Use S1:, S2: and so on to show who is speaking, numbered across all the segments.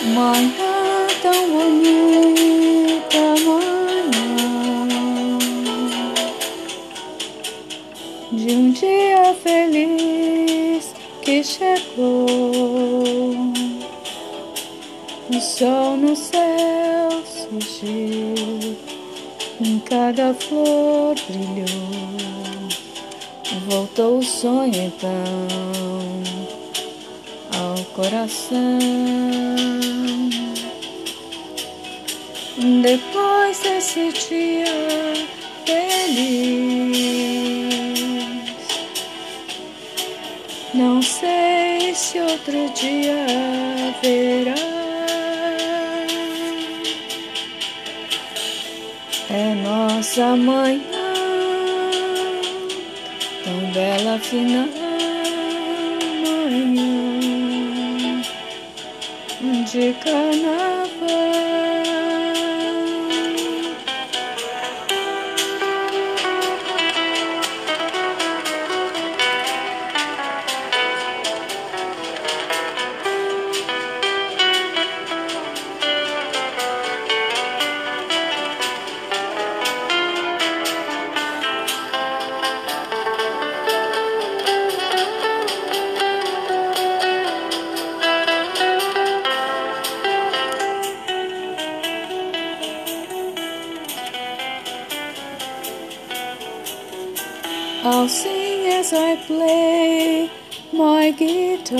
S1: Manhã tão bonita, manhã de um dia feliz que chegou. O sol no céu surgiu, em cada flor brilhou. Voltou o sonho então coração. Depois desse dia feliz, não sei se outro dia haverá. É nossa manhã, tão bela final manhã de carnaval. I'll sing as I play my guitar.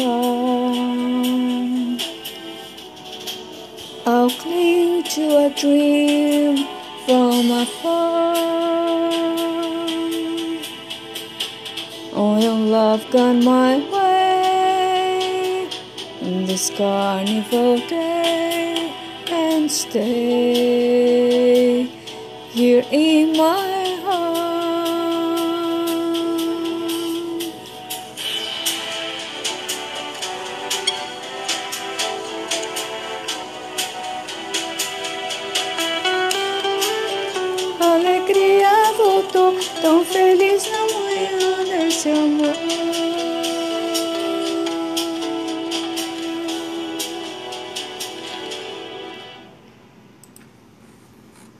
S1: I'll cling to a dream from afar. Oh, your love gone my way in this carnival day and stay here in my alegria voltou, tão feliz na manhã desse amor.